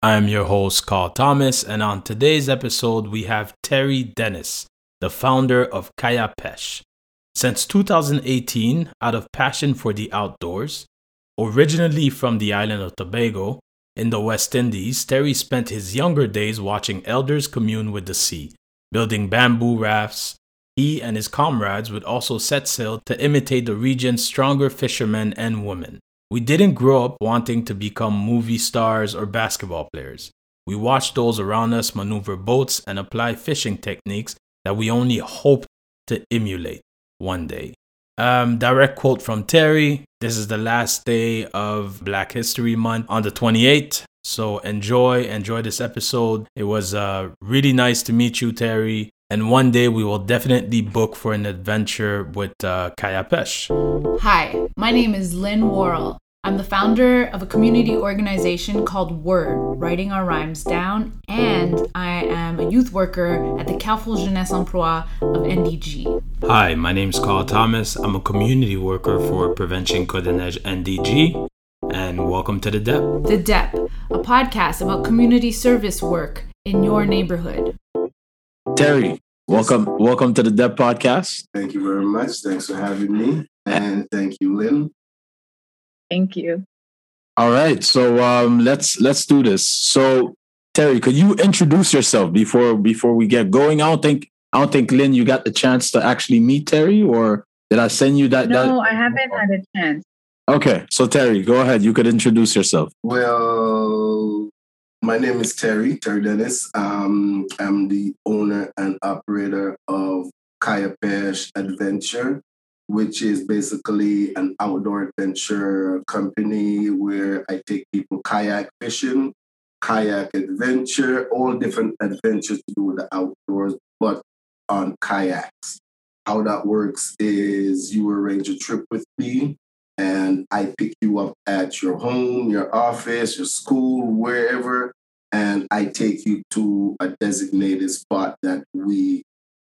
I am your host, Carl Thomas, and on today's episode, we have Terry Dennis, the founder of Kaya-Pêche. Since 2018, out of passion for the outdoors, originally from the island of Tobago in the West Indies, Terry spent his younger days watching elders commune with the sea, building bamboo rafts. He and his comrades would also set sail to imitate the region's stronger fishermen and women. We didn't grow up wanting to become movie stars or basketball players. We watched those around us maneuver boats and apply fishing techniques that we only hoped to emulate one day. Um, direct quote from Terry This is the last day of Black History Month on the 28th. So enjoy, enjoy this episode. It was uh, really nice to meet you, Terry. And one day we will definitely book for an adventure with uh, Kaya-Pêche. Hi, my name is Lynn Worrell. I'm the founder of a community organization called Word, Writing Our Rhymes Down, and I am a youth worker at the Carrefour Jeunesse Emploi of NDG. Hi, my name is Carl Thomas. I'm a community worker for Prevention Côte-des-Neiges NDG, and welcome to The DEP. The DEP, a podcast about community service work in your neighborhood. Terry, welcome, welcome to the DEP podcast. Thank you very much. Thanks for having me, and thank you, Lynn. Thank you. All right, so um, let's let's do this. So Terry, could you introduce yourself before before we get going? I don't think I don't think Lynn, you got the chance to actually meet Terry, or did I send you that? No, that? I haven't had a chance. Okay, so Terry, go ahead. You could introduce yourself. Well, my name is Terry, Terry Dennis. Um, I'm the owner and operator of Kaya Pesh Adventure, which is basically an outdoor adventure company where I take people kayak fishing, kayak adventure, all different adventures to do with the outdoors, but on kayaks. How that works is you arrange a trip with me and I pick you up at your home, your office, your school, wherever, and I take you to a designated spot that we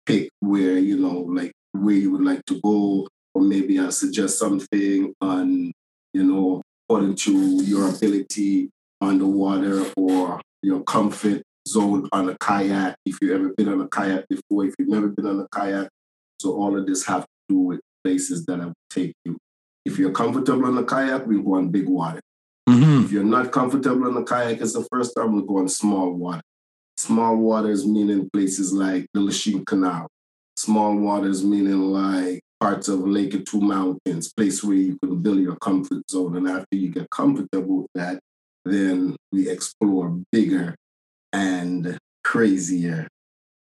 pick where, you know, like where you would like to go, or maybe I'll suggest something on, you know, according to your ability on the water or your comfort zone on a kayak. If you've ever been on a kayak before, if you've never been on a kayak. So all of this have to do with places that I would take you. If you're comfortable on the kayak, we go on big water. Mm-hmm. If you're not comfortable on the kayak, it's the first time we'll go on small water. Small waters meaning places like the Lachine Canal. Small waters meaning like parts of Lake of Two Mountains, place where you can build your comfort zone. And after you get comfortable with that, then we explore bigger and crazier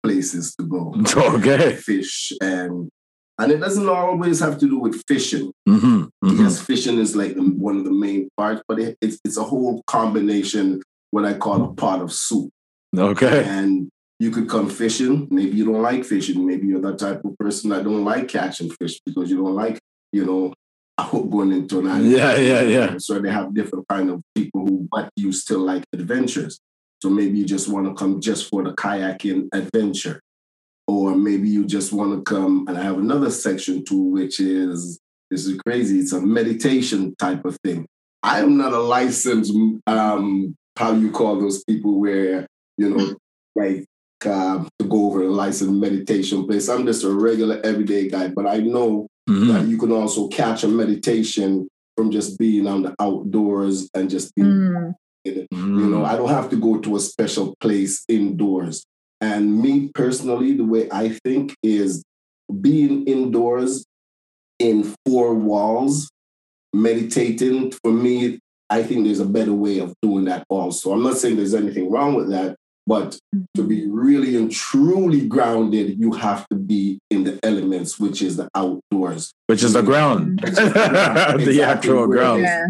places to go. Okay. Fish and and it doesn't always have to do with fishing. Mm-hmm. Mm-hmm. Yes, fishing is like the, one of the main parts, but it, it's it's a whole combination, what I call a pot of soup. Okay. And you could come fishing. Maybe you don't like fishing. Maybe you're that type of person that don't like catching fish because you don't like, you know, hook going into an island. Yeah, yeah, yeah. So they have different kind of people who, but you still like adventures. So maybe you just want to come just for the kayaking adventure. Or maybe you just want to come, and I have another section too, which is this is crazy. It's a meditation type of thing. I am not a licensed, um, how you call those people where you know, like uh, to go over a licensed meditation place. I'm just a regular everyday guy, but I know Mm-hmm. that you can also catch a meditation from just being on the outdoors and just being Mm. you Mm-hmm. know, I don't have to go to a special place indoors. And me personally, the way I think is being indoors in four walls, meditating, for me, I think there's a better way of doing that also. I'm not saying there's anything wrong with that, but to be really and truly grounded, you have to be in the elements, which is the outdoors. Which is the ground. the Exactly. actual Where ground. Yeah.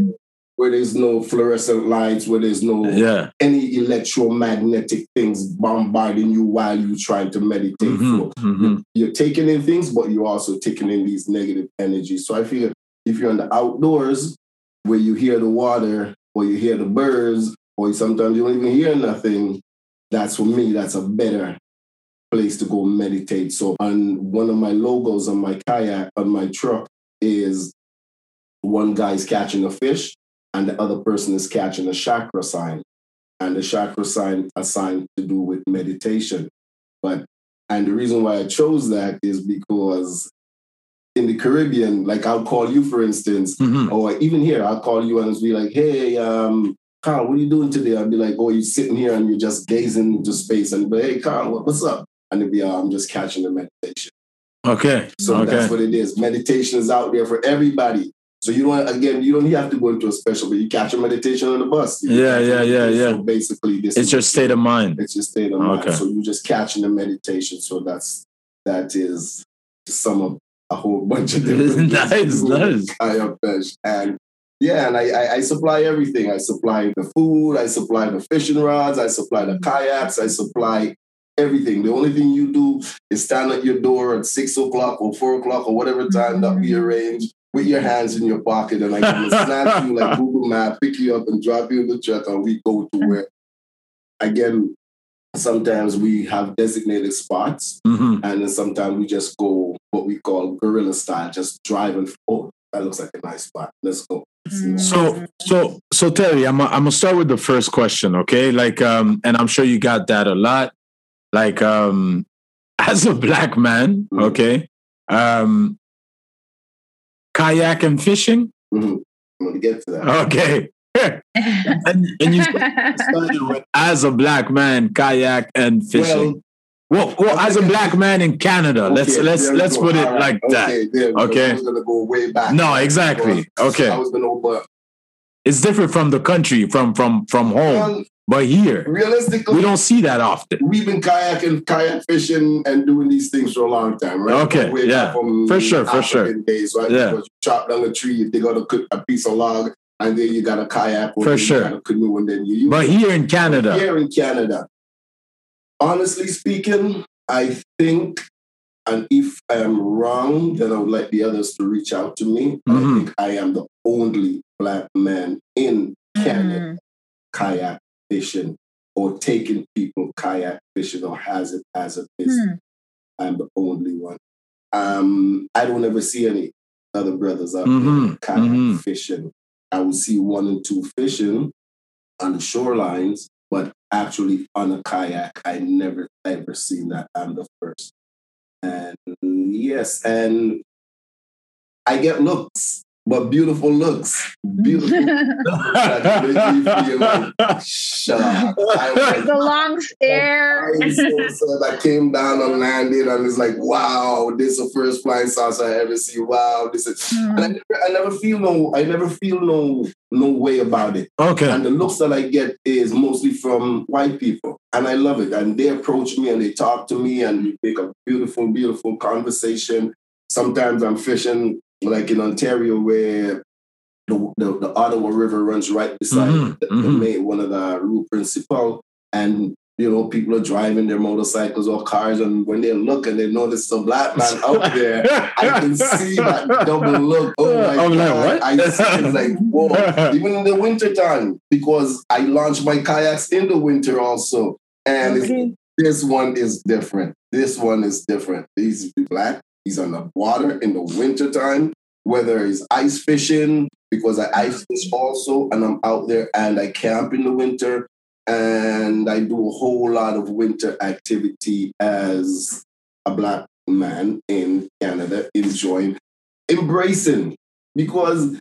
Where there's no fluorescent lights, where there's no Yeah. any electromagnetic things bombarding you while you're trying to meditate. Mhm, So mhm. You're taking in things, but you're also taking in these negative energies. So I feel if you're in the outdoors where you hear the water or you hear the birds, or sometimes you don't even hear nothing, that's for me, that's a better place to go meditate. So on one of my logos on my kayak, on my truck, is one guy's catching a fish and the other person is catching a chakra sign. and the chakra sign assigned to do with meditation. But and the reason why I chose that is because in the Caribbean, like I'll call you for instance, Mhm. or even here, I'll call you and be like, hey, um, Carl, what are you doing today? I'll be like, oh, you're sitting here and you're just gazing into space and be, hey, Carl, what's up? And it'd be, oh, I'm just catching the meditation. Okay. So okay. that's what it is. Meditation is out there for everybody. So you don't again, you don't have to go into a special, but you catch a meditation on the bus. Yeah, yeah, yeah, yeah. So basically, this it's is your state of mind. it's your state of mind. Okay. So you're just catching the meditation. So that's that is some of a whole bunch of different Nice, things to do nice. Kaya Fish. And yeah, and I, I I supply everything. I supply the food, I supply the fishing rods, I supply the kayaks, I supply everything. The only thing you do is stand at your door at six o'clock or four o'clock or whatever time that we arrange with your hands in your pocket and I can snap you like Google Map, pick you up and drop you in the truck and we go to where again sometimes we have designated spots hmm and then sometimes we just go what we call guerrilla style, just drive and oh, that looks like a nice spot. Let's go. So, so, so Terry, I'm, I'm gonna start with the first question, okay? Like, um, and I'm sure you got that a lot. Like, um, as a black man, Mhm. okay, um, kayak and fishing, Mhm. I'm gonna get to that. okay, and and you started with as a black man, kayak and fishing. Well, well, as a black man in Canada, let's let's let's put it right. like that. Okay, we. Okay. I was gonna go way back. No, exactly. Okay, I was gonna go, but it's different from the country, from from from home, well, but here realistically, we don't see that often. we've been kayaking, kayak fishing, and doing these things for a long time, right? Okay, yeah. For sure, for sure. Days, right? Yeah. Because you chop down a tree, you dig out a, a piece of log, and then you got a kayak, or For sure. got canoe, and then you But here in Canada, Here in Canada, honestly speaking, I think, and if I am wrong, then I would like the others to reach out to me. But I think I am the only black man in Canada Mm. kayak fishing or taking people kayak fishing or has it as a business. Hmm. I'm the only one. Um, I don't ever see any other brothers out Mhm, there kayak mhm. fishing. I would see one and two fishing on the shorelines, but actually on a kayak, I never ever seen that. I'm the first. And yes, and I get looks, but beautiful looks. Beautiful. that make me feel like, shut up. I the long stare. I so. I came down and landed, and it's like, wow, this is the first flying saucer I ever see. Wow, this is. And I Mm. never, I never feel no, I never feel no, no way about it. okay, And the looks that I get is mostly from white people, and I love it. And they approach me and they talk to me, and we make a beautiful, beautiful conversation. Sometimes I'm fishing, like in Ontario, where the, the, the Ottawa River runs right beside Mhm, the, the mhm. main, one of the route principal, and you know people are driving their motorcycles or cars, and when they look and they notice a black man out there, I can see that double look. Oh my I'm like, God. what? I see it's like, whoa. Even in the winter time, because I launch my kayaks in the winter also. And it's, Okay. this one is different. This one is different. He's black. He's on the water in the winter time, whether it's ice fishing, because I ice fish also, and I'm out there and I camp in the winter. And I do a whole lot of winter activity as a black man in Canada, enjoying, embracing, because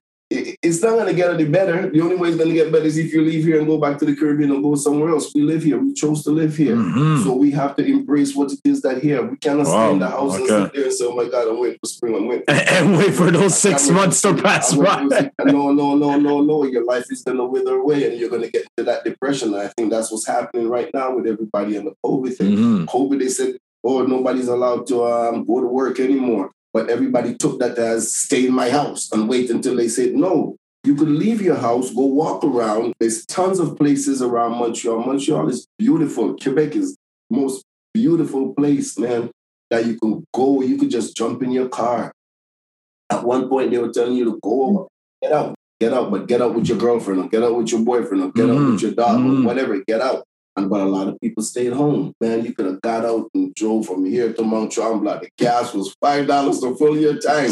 it's not going to get any better. The only way it's going to get better is if you leave here and go back to the Caribbean and go somewhere else. We live here. We chose to live here. Mhm. So we have to embrace what it is that here. We cannot stay in the Wow, house and sit there and say, oh my God, I'm waiting for spring. I'm waiting. and wait for those six months to pass by. No, no, no, no, no. Your life is going to wither away and you're going to get into that depression. And I think that's what's happening right now with everybody and the COVID thing. Mhm. COVID, they said, oh, nobody's allowed to um, go to work anymore. But everybody took that as stay in my house and wait until they said, no, you could leave your house, go walk around. There's tons of places around Montreal. Montreal is beautiful. Quebec is the most beautiful place, man, that you can go. You could just jump in your car. At one point, they were telling you to go, get out, get out, but get out with your girlfriend or get out with your boyfriend or get out Mhm. with your dog Mhm. or whatever. Get out. And but a lot of people stayed home. Man, you could have got out and drove from here to Mount Tremblant. The gas was five dollars the full year time.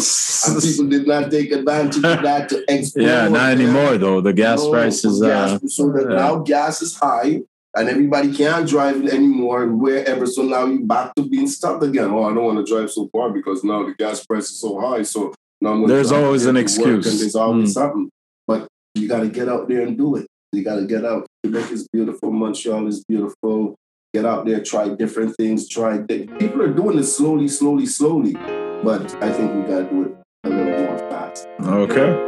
And people did not take advantage of that to explore. yeah, not anymore though. The gas No, prices. gas- Uh, so that yeah. now gas is high and everybody can't drive it anymore and wherever. So now you're back to being stuck again. Oh, I don't want to drive so far because now the gas price is so high. So now There's always an excuse. And there's always Mm. something. But you got to get out there and do it. You got to get out. Quebec is beautiful. Montreal is beautiful. Get out there, try different things. Try di- people are doing it slowly, slowly, slowly. But I think we got to do it a little more fast. okay.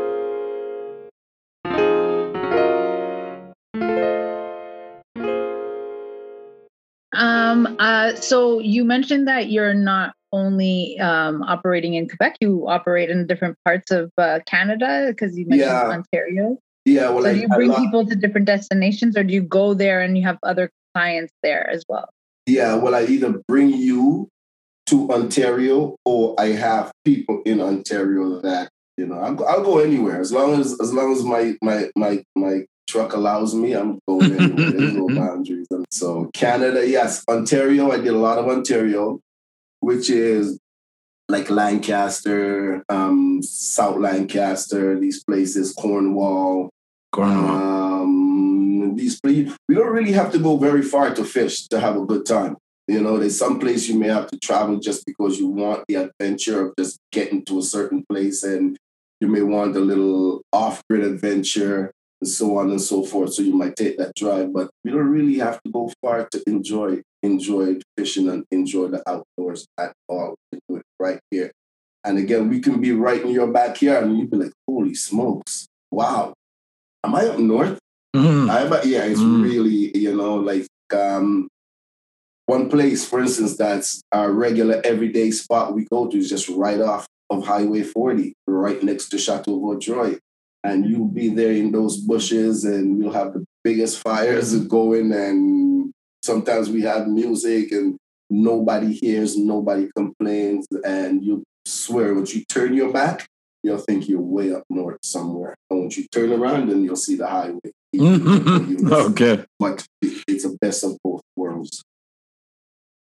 Um, uh, so you mentioned that you're not only um, operating in Quebec, you operate in different parts of uh, Canada because you mentioned Yeah. Ontario. Yeah, well, so I, do you bring lo- people to different destinations or do you go there and you have other clients there as well? Yeah, well, I either bring you to Ontario or I have people in Ontario that you know I'll, go- I'll go anywhere as long as as long as my my my my truck allows me. I'm going anywhere. There's no boundaries. And so Canada, yes, Ontario. I did a lot of Ontario, which is like Lancaster, um, South Lancaster, these places, Cornwall, Cornwall. um, these places, we don't really have to go very far to fish to have a good time. You know, there's some place you may have to travel just because you want the adventure of just getting to a certain place, and you may want a little off-grid adventure and so on and so forth. So you might take that drive, but we don't really have to go far to enjoy enjoy fishing and enjoy the outdoors at all. We can do it right here. And again, we can be right in your backyard, and you'd be like, "Holy smokes! Wow, am I up north?" Mhm. I, but yeah, it's Mm. really, you know, like um, one place, for instance, that's our regular everyday spot we go to is just right off of Highway 40, right next to Chateau Vaudreuil. And you'll be there in those bushes and we'll have the biggest fires going. And sometimes we have music and nobody hears, nobody complains. And you swear, once you turn your back, you'll think you're way up north somewhere. And once you turn around, then you'll see the highway. okay. But it's the best of both worlds.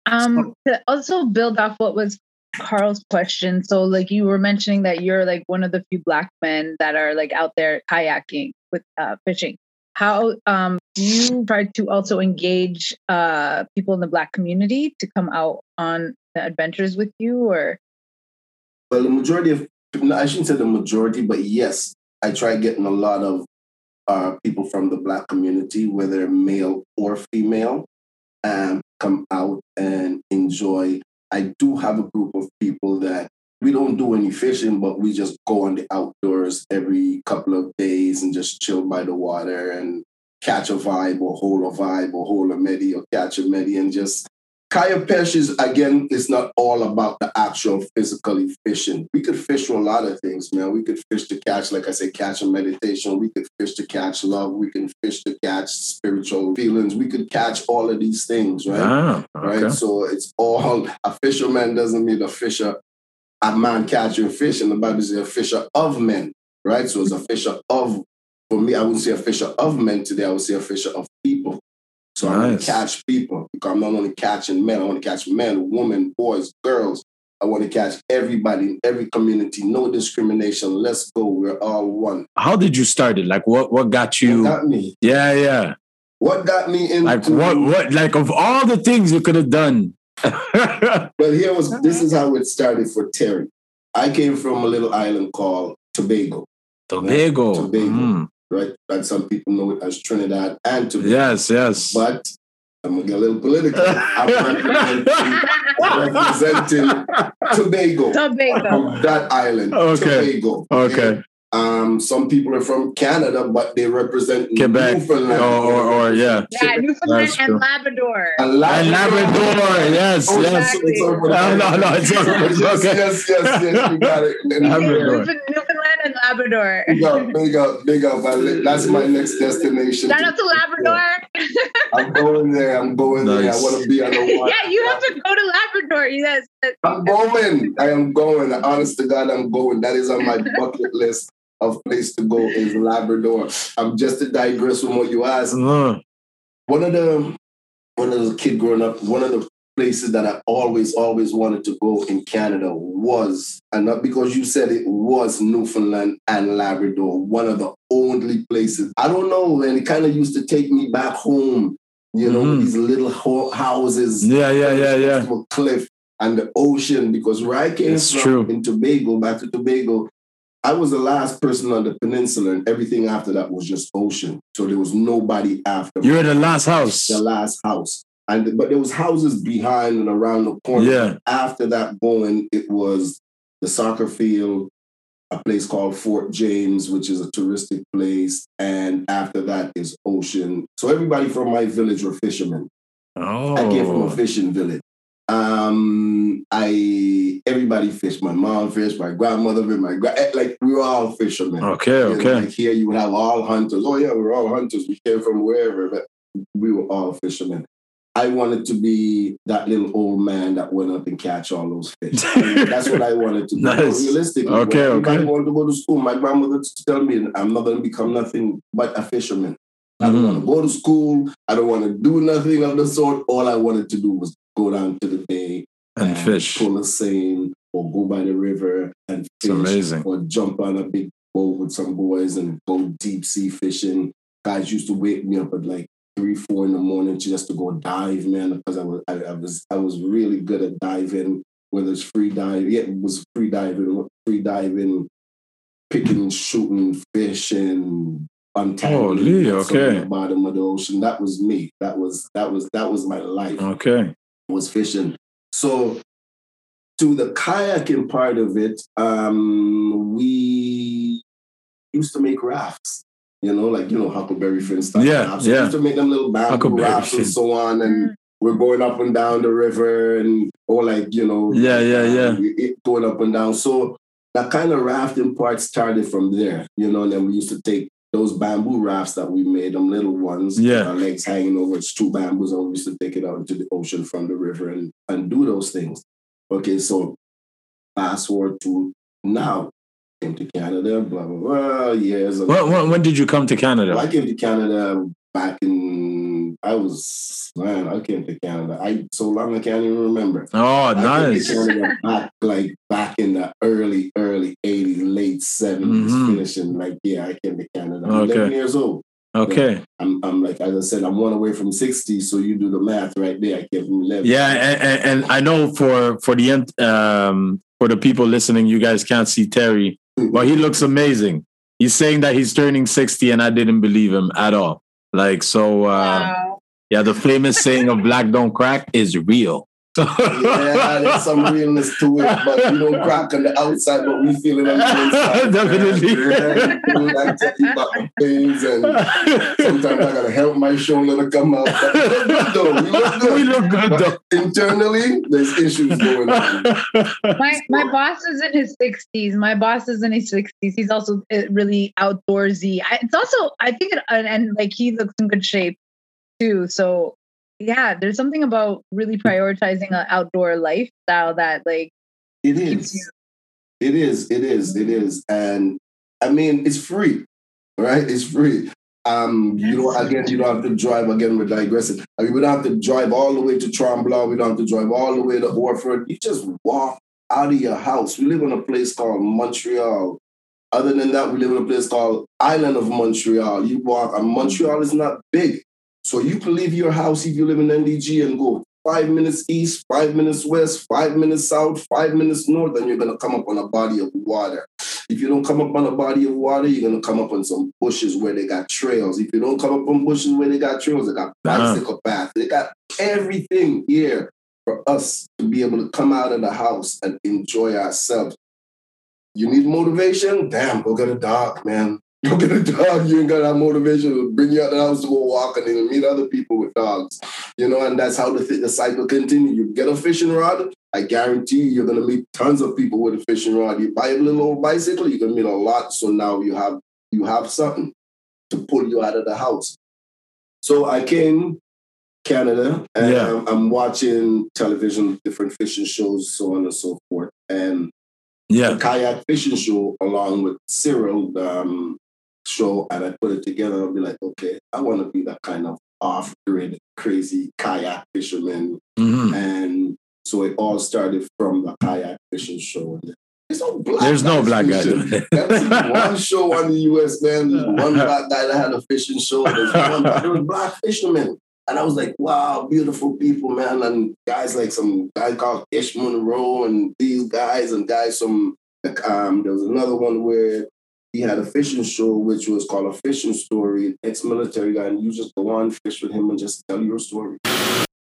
Um, to also build off what was Carl's question. So, like you were mentioning that you're like one of the few black men that are like out there kayaking with uh, fishing. How um, you try to also engage uh, people in the black community to come out on the adventures with you, or Well, the majority of, I shouldn't say the majority, but yes, I try getting a lot of uh, people from the Black community, whether male or female, um, come out and enjoy. I do have a group of people that we don't do any fishing, but we just go on the outdoors every couple of days and just chill by the water and catch a vibe or hold a vibe or hold a meddy or catch a meddy and just Kaya-Pêche is again, it's not all about the actual physically fishing. We could fish for a lot of things, man. We could fish to catch, like I said, catch a meditation. We could fish to catch love. We can fish to catch spiritual feelings. We could catch all of these things, right? Ah, right? So it's all a fisherman doesn't mean a fisher, a man catching fish. And the Bible says a fisher of men, right? So it's a fisher of, for me, I wouldn't say a fisher of men today, I would say a fisher of people. So I want to catch people because I'm not only catching men, I want to catch men, women, boys, girls. I want to catch everybody in every community, no discrimination. Let's go. We're all one. How did you start it? Like, what what got What you? got me? Yeah, yeah. What got me into Like, what what? Like, of all the things you could have done. But here was this is how it started for Terry. I came from a little island called Tobago, Tobago. Tobago. Mm. right? And some people know it as Trinidad and Tobago. Yes, yes. But I'm gonna get a little political. I'm representing, representing Tobago, Tobago. that island. Okay. Tobago. okay. Um, some people are from Canada, but they represent Quebec. Newfoundland. Or, or, or yeah. yeah, Newfoundland and. Labrador. And And Labrador. Labrador. Yes, Oh, yes. it's- it's No, no, no. It's okay. Yes, okay. yes, yes, yes, you got it. Labrador. Newfoundland and Labrador. Big up, big up, big up. That's my next destination. Shout out to Labrador. I'm going there. I'm going there. I want to be on the water. yeah, you have to go to Labrador. Yes. I'm going. I am going. Honest to God, I'm going. That is on my bucket list of place to go is Labrador. I'm just to digress from what you asked. Uh, One of the when I was a kid growing up, one of the places that I always, always wanted to go in Canada was, and not because you said it was Newfoundland and Labrador, one of the only places. I don't know, and it kind of used to take me back home, you know, Mhm. these little ho- houses. Yeah, yeah, yeah, yeah. cliff and the ocean because where I came It's from true. in Tobago, back to Tobago, I was the last person on the peninsula, and everything after that was just ocean. So there was nobody after You're the last house. the last house. And but there was houses behind and around the corner. Yeah. After that going, it was the soccer field, a place called Fort James, which is a touristic place, and after that is ocean. So everybody from my village were fishermen. Oh. I came from a oh. fishing village. Um, I everybody fished. My mom fished. My grandmother fished. My gra- eh, like we were all fishermen. Okay, know, okay. Like here, you would have all hunters. Oh yeah, we're all hunters. We came from wherever, but we were all fishermen. I wanted to be that little old man that went up and catch all those fish. That's what I wanted to do. Nice. Realistically, Okay, okay. wanted to go to school. My grandmother used to tell me, "I'm not going to become nothing but a fisherman. I don't Mhm. want to go to school. I don't want to do nothing of the sort. All I wanted to do was go down to the bay And fish. pull a seine, or go by the river and fish, It's amazing. or jump on a big boat with some boys and go deep sea fishing. Guys used to wake me up at like three, four in the morning just to go dive, man, because I was I, I was I was really good at diving, whether it's free diving, yeah, it was free diving, free diving, picking and shooting fish and untangling on okay. the bottom of the ocean. That was me. That was that was that was my life Okay. Was fishing. So to the kayaking part of it, um, we used to make rafts. You know, like you know, Huckleberry Finn style Yeah, rafts. We yeah. used to make them little bamboo Huckleberry rafts and so on, and we're going up and down the river, and or like you know, Yeah, yeah, yeah. we- it going up and down. So that kind of rafting part started from there. You know, and then we used to take those bamboo rafts that we made, them little ones, Yeah. our legs hanging over, it's two bamboos, and we used to take it out into the ocean from the river and, and do those things. Okay, so fast forward to now, came to Canada, blah, blah, blah, years ago. When, when, when did you come to Canada? I came to Canada back in, I was, man, I came to Canada. I so long I can't even remember. Oh, I nice. Back like back in the early, early 80s, late 70s, Mhm. finishing like, yeah, I came to Canada. I'm Okay. 11 years old. Okay. I'm, I'm like, as I said, I'm one away from 60, so you do the math right there. I came from 11. Yeah, and, and, and I know for for the ent- um for the people listening, you guys can't see Terry, but he looks amazing. He's saying that he's turning sixty, and I didn't believe him at all. Like so, uh, Wow. yeah, the famous saying of "black don't crack" is real. Yeah, there's some realness to it, but we don't crack on the outside, but we feel it on the inside. Definitely. Yeah, you know, I tell you about the things, and sometimes I gotta help my shoulder to come out. But we look good though. We look good. we look good But though. internally, there's issues going on. my my boss is in his 60s my boss is in his 60s he's also uh, really outdoorsy I, it's also i think it, and, and like he looks in good shape too so yeah there's something about really prioritizing an outdoor lifestyle that like it is. You- it is, it is, it is. And I mean, it's free, right? It's free. Um, you know, again, you don't have to drive. Again, we're digressing. I mean, we don't have to drive all the way to Tremblant. We don't have to drive all the way to Orford. You just walk out of your house. We live in a place called Montreal. Other than that, we live in a place called Island of Montreal. You walk, and Montreal is not big. So you can leave your house if you live in NDG and go five minutes east, five minutes west, five minutes south, five minutes north, and you're gonna come up on a body of water. If you don't come up on a body of water, you're gonna come up on some bushes where they got trails. If you don't come up on bushes where they got trails, they got Uh-huh. bicycle paths. They got everything here for us to be able to come out of the house and enjoy ourselves. You need motivation? Damn, go get a dog, man. Go get a dog. You ain't got that motivation to bring you out the house to go walk and then meet other people with dogs. You know, and that's how the, the cycle continues. You get a fishing rod, I guarantee you, you're going to meet tons of people with a fishing rod. You buy a little old bicycle, you're going to meet a lot. So now you have you have something to pull you out of the house. So I came Canada and Yeah. I'm, I'm watching television, different fishing shows, so on and so forth. And Yeah. kayak fishing show along with Cyril um, show, and I put it together. I'll be like, okay, I want to be that kind of off grid, crazy kayak fishermen. Mhm. And so it all started from the kayak fishing show. There's no black There's no black guy fishing. doing it. That's one show on the US, man. There's one black guy that had a fishing show. There's one, there was black fishermen. And I was like, wow, beautiful people, man. And guys like some guy called Ish Monroe and these guys and guys from, um, there was another one where he had a fishing show, which was called A Fishing Story. Ex-military guy, and you just go on, fish with him and just tell your story.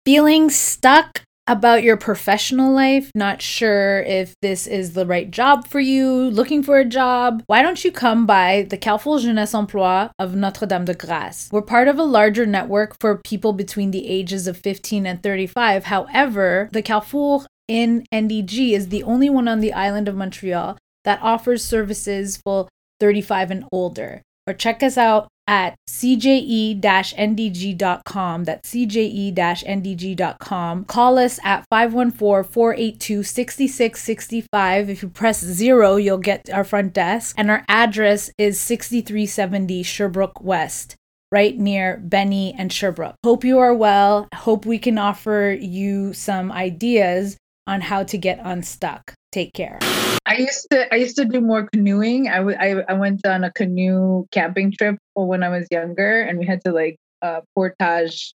Feeling stuck about your professional life, not sure if this is the right job for you, looking for a job, why don't you come by the Carrefour Jeunesse Emploi of Notre Dame de Grace? We're part of a larger network for people between the ages of 15 and 35. However, the Carrefour in NDG is the only one on the island of Montreal that offers services for 35 and older. Or check us out at cje ndg.com. That's cje ndg.com. Call us at 514 482 6665. If you press zero, you'll get our front desk. And our address is 6370 Sherbrooke West. Right near Benny and Sherbrooke. Hope you are well. Hope we can offer you some ideas on how to get unstuck. Take care. I used to I used to do more canoeing. I w- I, I went on a canoe camping trip when I was younger, and we had to like uh, portage.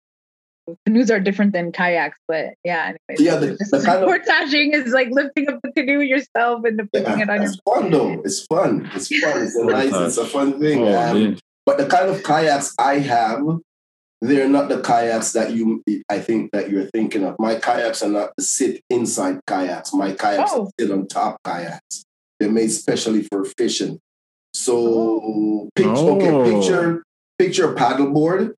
Canoes are different than kayaks, but yeah. Anyways, Yeah, the- the kind of- portaging is like lifting up the canoe yourself and then putting Yeah, it on your. it's fun though. It's fun. It's fun. It's a nice. It's a fun thing. Oh, Um. But the kind of kayaks I have, they're not the kayaks that you, I think that you're thinking of. My kayaks are not sit inside kayaks. My kayaks Oh. sit on top kayaks. They're made specially for fishing. So, oh. picture, okay, Oh. picture, picture a paddleboard.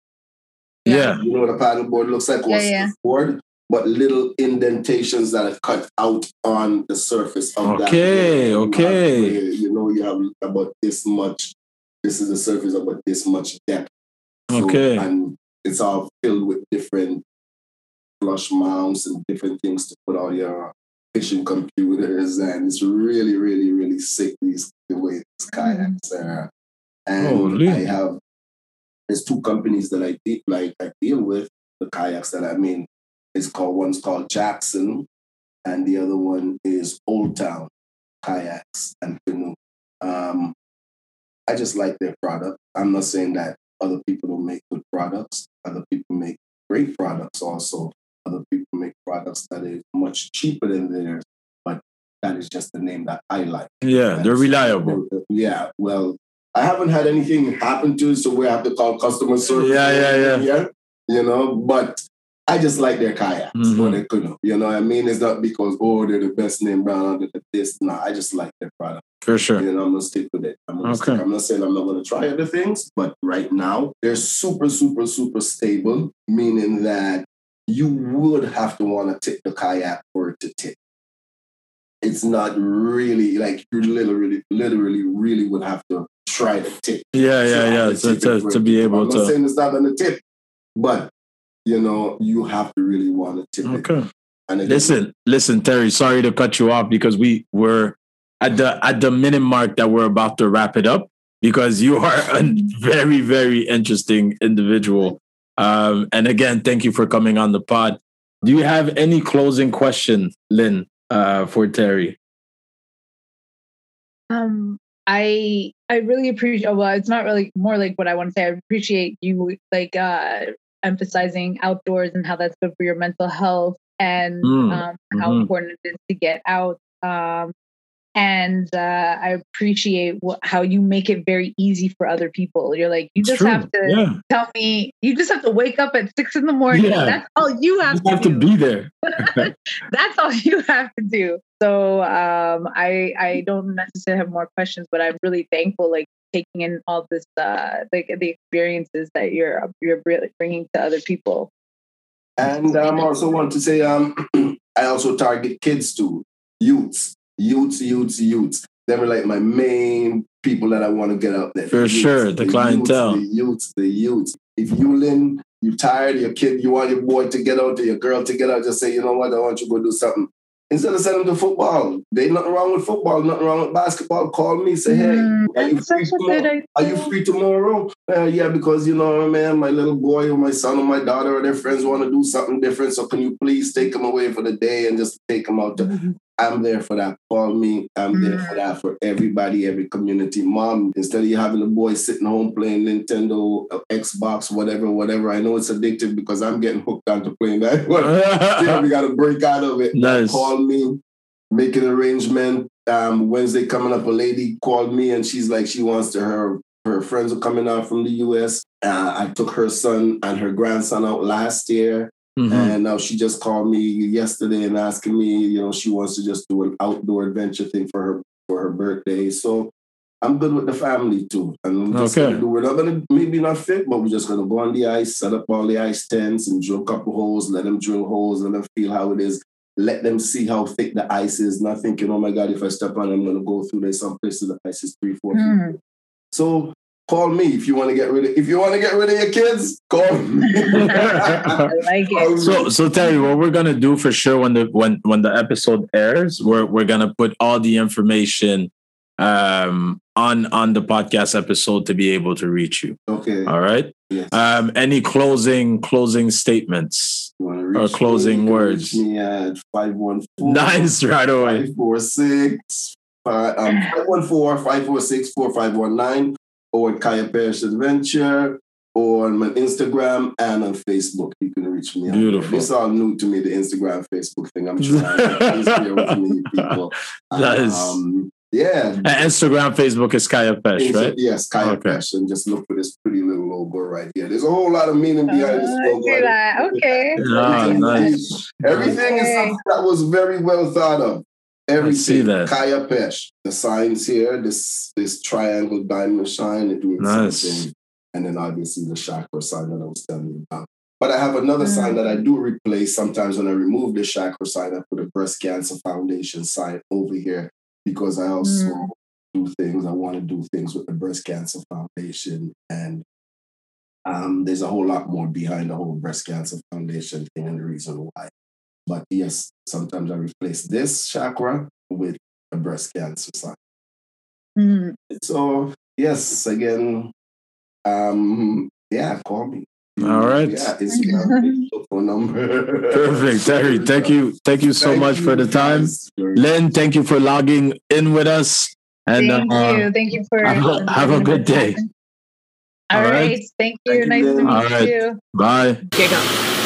Yeah. You know what a paddleboard looks like? or Yeah, yeah. surfboard, But little indentations that are cut out on the surface of that. Okay, okay. You know, you have about this much. This is the surface about this much depth. So- Okay. and it's all filled with different flush mounts and different things to put all your fishing computers, and it's really, really, really sick. These the way these kayaks are, and Holy. I have. There's two companies that I de- like. I deal with the kayaks that I mean. It's called one's called Jackson, and the other one is Old Town Kayaks and Canoe. Um, I just like their product. I'm not saying that other people don't make good products. Other people make great products also. Other people make products that is much cheaper than theirs, but that is just the name that I like. Yeah, they're reliable. Yeah, well, I haven't had anything happen to it, so we have to call customer service. Yeah, yeah, yeah. yeah. You know, but I just like their kayaks Mhm. or their canoe. You know what I mean? It's not because, oh, they're the best name brand under the this. No, I just like their product. For sure. And I'm gonna stick with it. I'm, gonna Okay. stick. I'm not saying I'm not gonna try other things, but right now they're super, super, super stable, meaning that you would have to want to tip the kayak for it to tip. It's not really like you literally, literally, really would have to try to tip. Yeah, yeah, yeah. I'm To, to, to be able I'm not to. saying it's not gonna tip, but you know, you have to really want to tip it. Okay. And again, Listen, listen, Terry. Sorry to cut you off because we were at the at the minute mark that we're about to wrap it up because you are a very very interesting individual. Um, and again, thank you for coming on the pod. Do you have any closing question, Lynn, uh, for Terry? Um, I I really appreciate. Well, it's not really more like what I want to say. I appreciate you like uh emphasizing outdoors and how that's good for your mental health and Mm, um, how mhm. important it is to get out. Um, and uh, I appreciate what, how you make it very easy for other people. You're like, you It's just true. have to yeah, tell me. You just have to wake up at six in the morning. Yeah. That's all you you have just to have to be there. that's all you have to do. So um, I I don't necessarily have more questions, but I'm really thankful, like taking in all this, uh, like the experiences that you're you're bringing to other people. And um, also want to say, um, I also target kids too, youths, youths, youths, youths. They're like my main people that I want to get out there. For The sure, youths, the youths, clientele. the youths, the youths. If you Lynn, you're tired, your kid, you want your boy to get out, or your girl to get out, just say, you know what, I want you to go do something. Instead of sending them to football, they nothing wrong with football, nothing wrong with basketball. Call me, say, hey, Mm, are you free tomorrow? Are you free tomorrow? Uh, yeah, because you know, man, my little boy or my son or my daughter or their friends want to do something different. So can you please take them away for the day and just take them out? To, I'm there for that. Call me. I'm there for that for everybody, every community. Mom, instead of you having the boy sitting home playing Nintendo, uh, Xbox, whatever, whatever. I know it's addictive because I'm getting hooked onto playing that. Yeah, we got to break out of it nice. called me, make an arrangement. Um, Wednesday coming up, a lady called me and she's like, she wants to her her friends are coming out from the US. Uh, I took her son and her grandson out last year, Mhm. and now she just called me yesterday and asking me, you know, she wants to just do an outdoor adventure thing for her for her birthday. So I'm good with the family too. And we're just Okay. gonna do, we're not gonna maybe not fit, but we're just gonna go on the ice, set up all the ice tents and drill a couple holes, let them drill holes, let them feel how it is. Let them see how thick the ice is, not thinking, oh my God, if I step on, I'm gonna go through there. Some places the ice is three, four feet. Mm. So call me if you want to get rid of if you want to get rid of your kids, call me. I like it. So, so Terry, what we're gonna do for sure when the when when the episode airs, we're we're gonna put all the information um on on the podcast episode to be able to reach you. okay. All right. Yes. Um, any closing closing statements? Or closing me, you can words. Reach me at 514 Nice, right away. 546 uh, um, 514 546 4519 or at Kaya-Pêche Adventure or on my Instagram and on Facebook. You can reach me. on. Beautiful. This all new to me, the Instagram, Facebook thing. I'm trying. Please bear with me, people. Nice. Um, yeah. Uh, Instagram, Facebook is Kaya-Pêche, Insta- right? Yes, Kaya Okay. Pesh, and just look for this pretty little logo right here. There's a whole lot of meaning behind this Oh, I logo. see that. Okay. Ah, Everything- nice. Everything is something that was very well thought of. Everything. see that. Kaya-Pêche. The signs here, this this triangle diamond shine, it doing Nice. something. And then obviously the chakra sign that I was telling you about. But I have another Mm. sign that I do replace. Sometimes when I remove the chakra sign, I put a breast cancer foundation sign over here because I also Mm. do things. I want to do things with the breast cancer foundation. And um, there's a whole lot more behind the whole breast cancer foundation thing and the reason why. But yes, sometimes I replace this chakra with a breast cancer sign. Mm. So yes, again, um, yeah, call me. All right. Yeah, Instagram, phone number. Perfect, Terry. Thank you, thank you so Thank much for the time. guys. Lynn, thank you for logging in with us. And Thank uh, you. Thank you for have a- have a good day. All All right. right. Thank you. Thank you, nice to meet All right. you. bye. Giggle.